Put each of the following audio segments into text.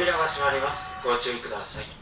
扉が閉まります。ご注意ください。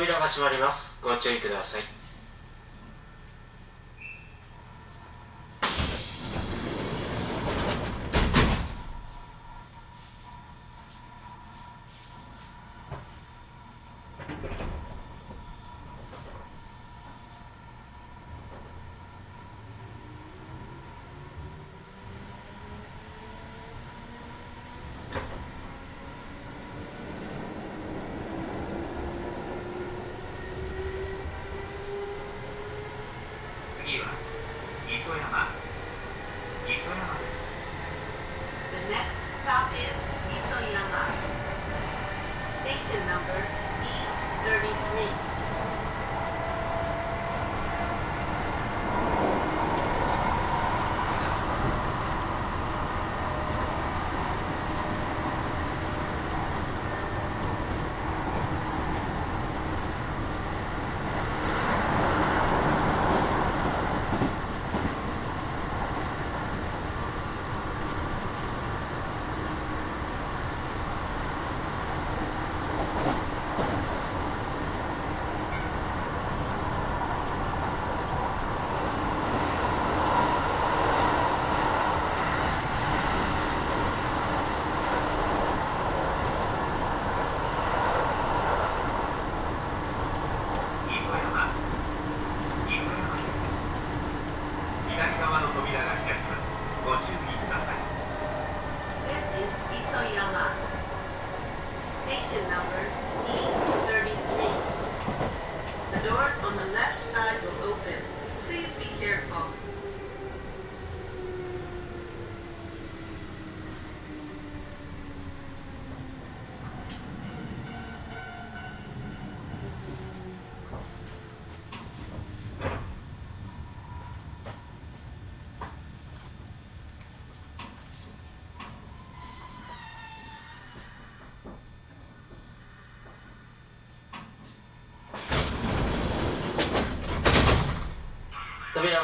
扉が閉まります。ご注意ください。Station number E33.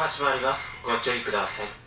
始まります。ご注意ください。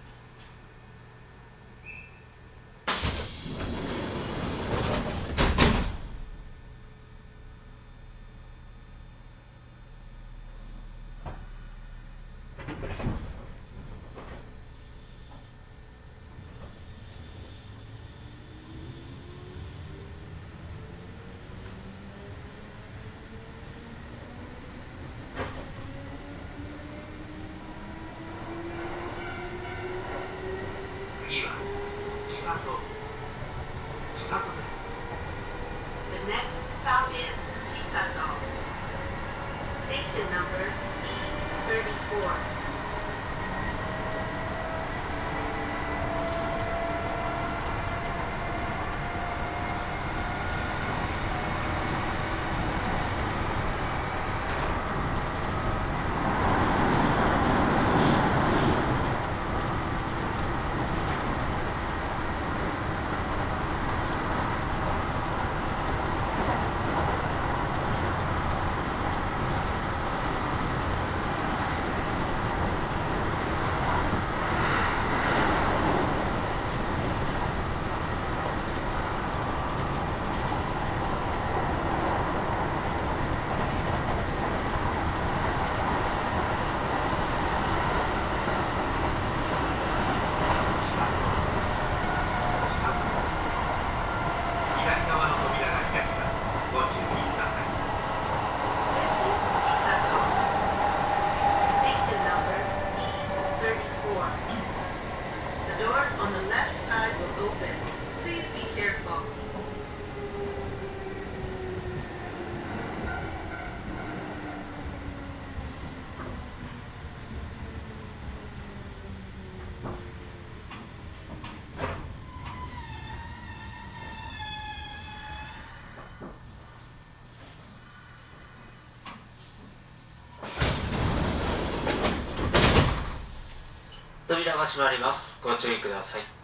扉が閉まります。ご注意ください。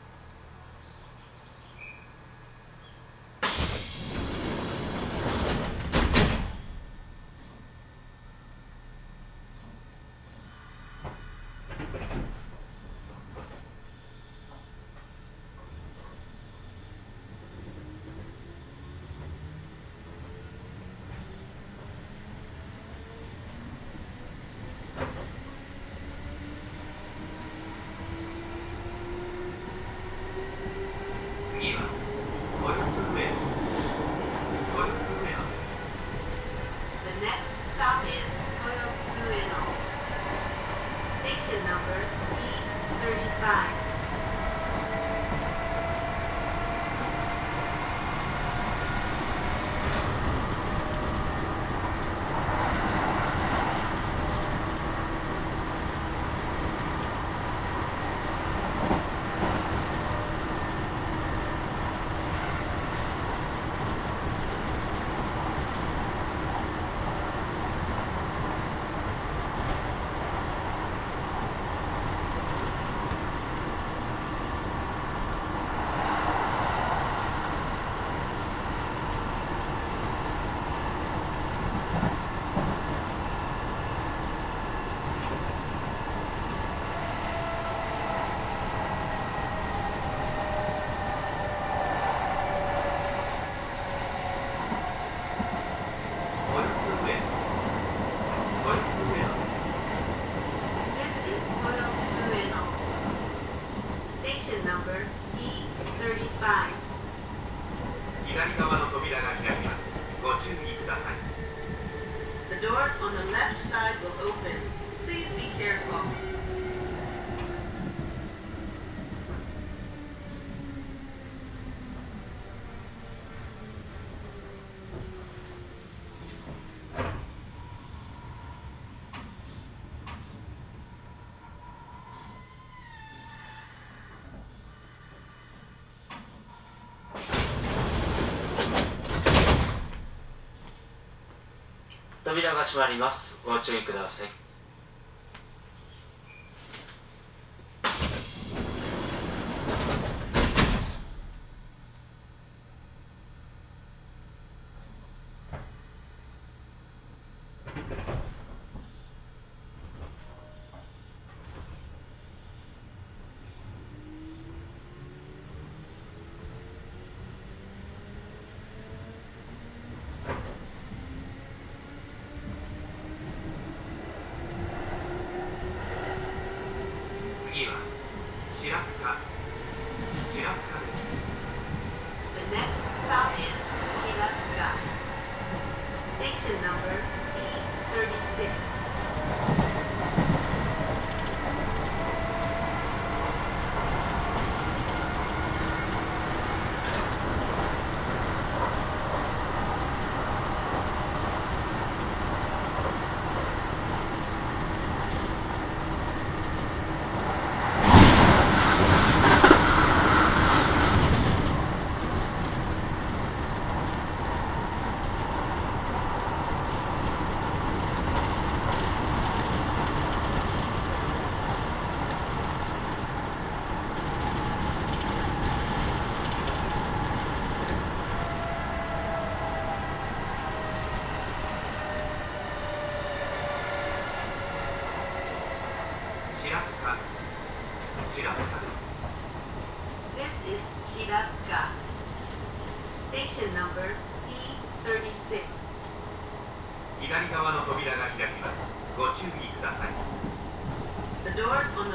扉が閉まります。ご注意ください。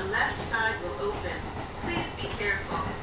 the left side will open. Please be careful.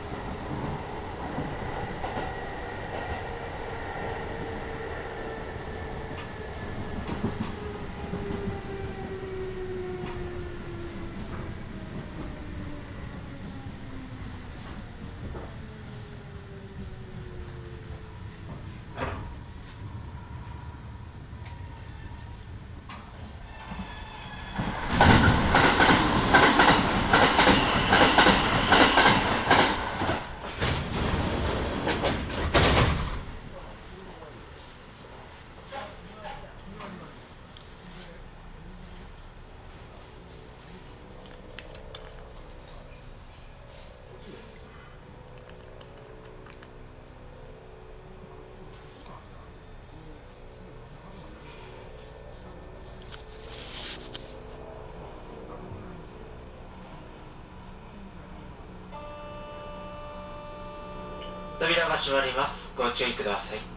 扉が閉まります。ご注意ください。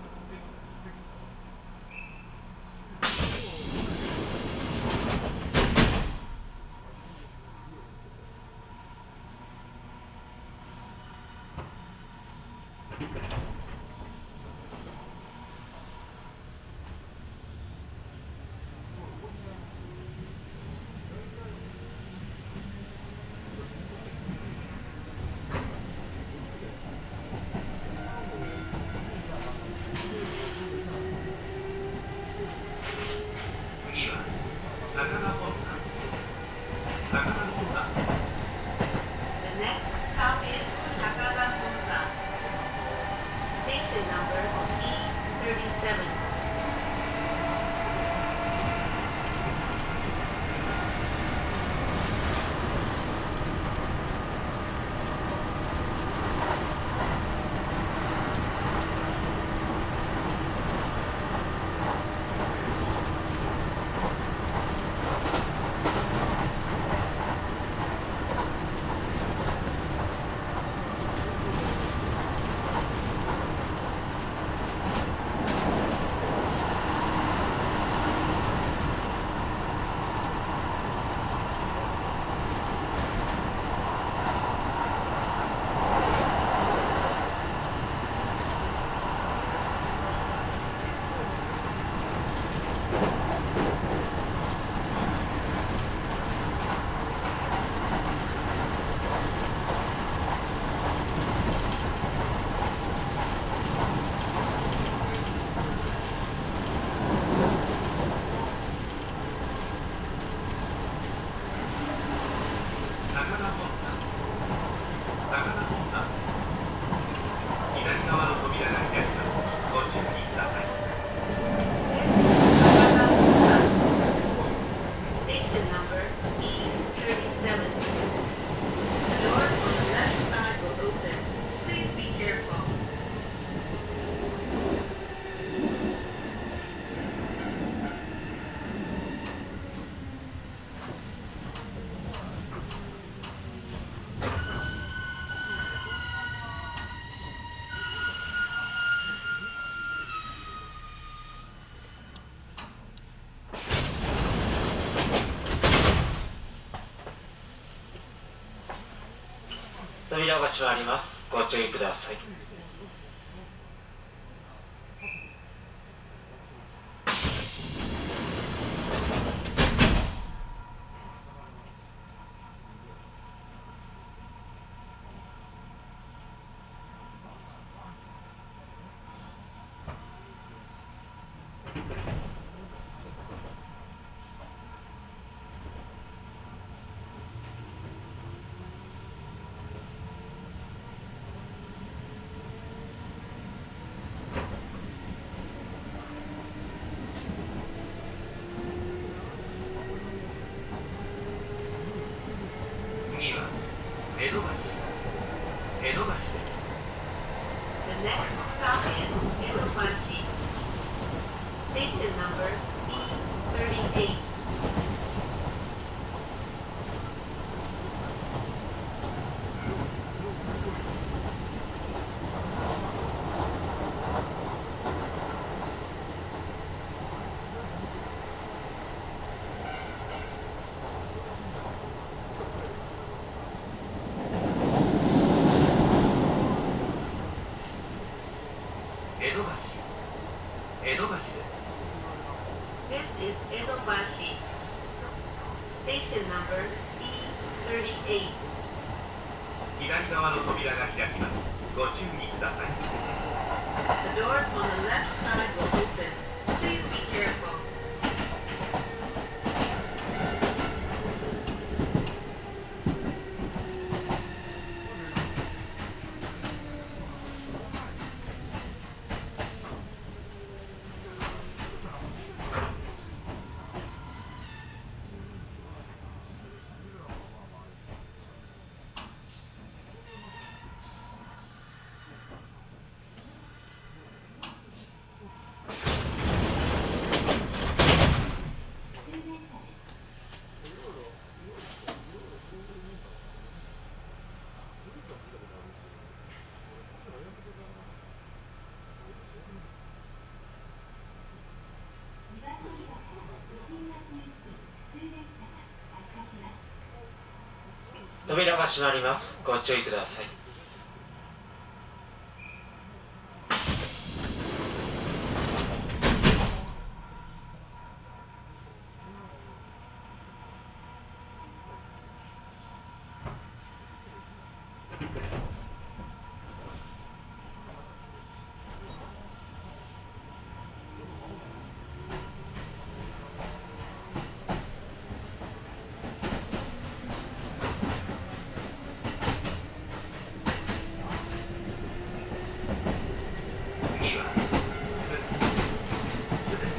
橋はあります。ご注意ください。is Edobashi. Station number E38. 左側の扉が開きますご注意ください The doors on the left side will open. Please be careful. 閉まります。ご注意ください次は「す」「す」です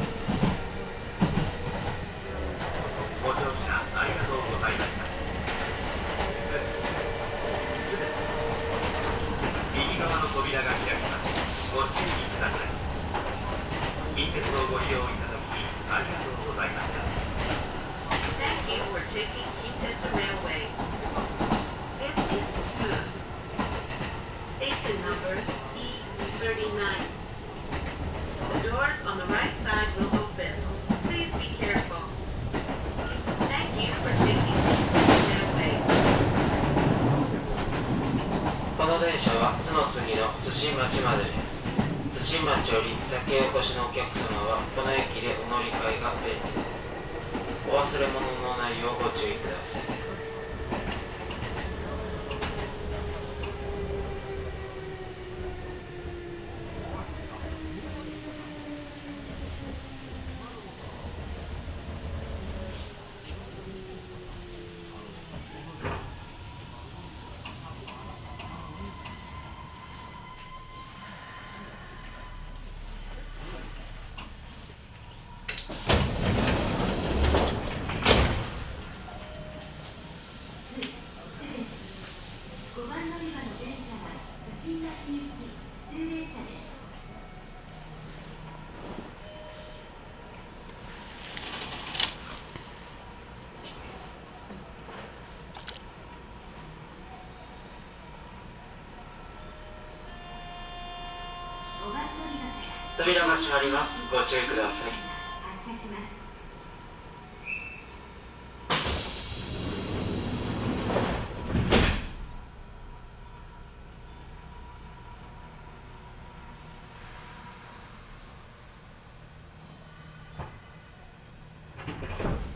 ご乗車ありがとうございました「す」「す」です右側の扉が開きますご注意ください近鉄をご利用いただきありがとうございました Thank you for taking Kintetsu Railway. This is Fu. Station number E39. The doors on the right side will open. Please be careful. Thank you for taking Kintetsu Railway. この電車は津の次の津新町までです。津新町より先お越しのお客様はこの駅でお乗り換えが便利です。お忘れ物のないようご注意ください5番乗り場の電車は津新町行き普通電車です。5番乗り場から扉が閉まりますご注意ください。発車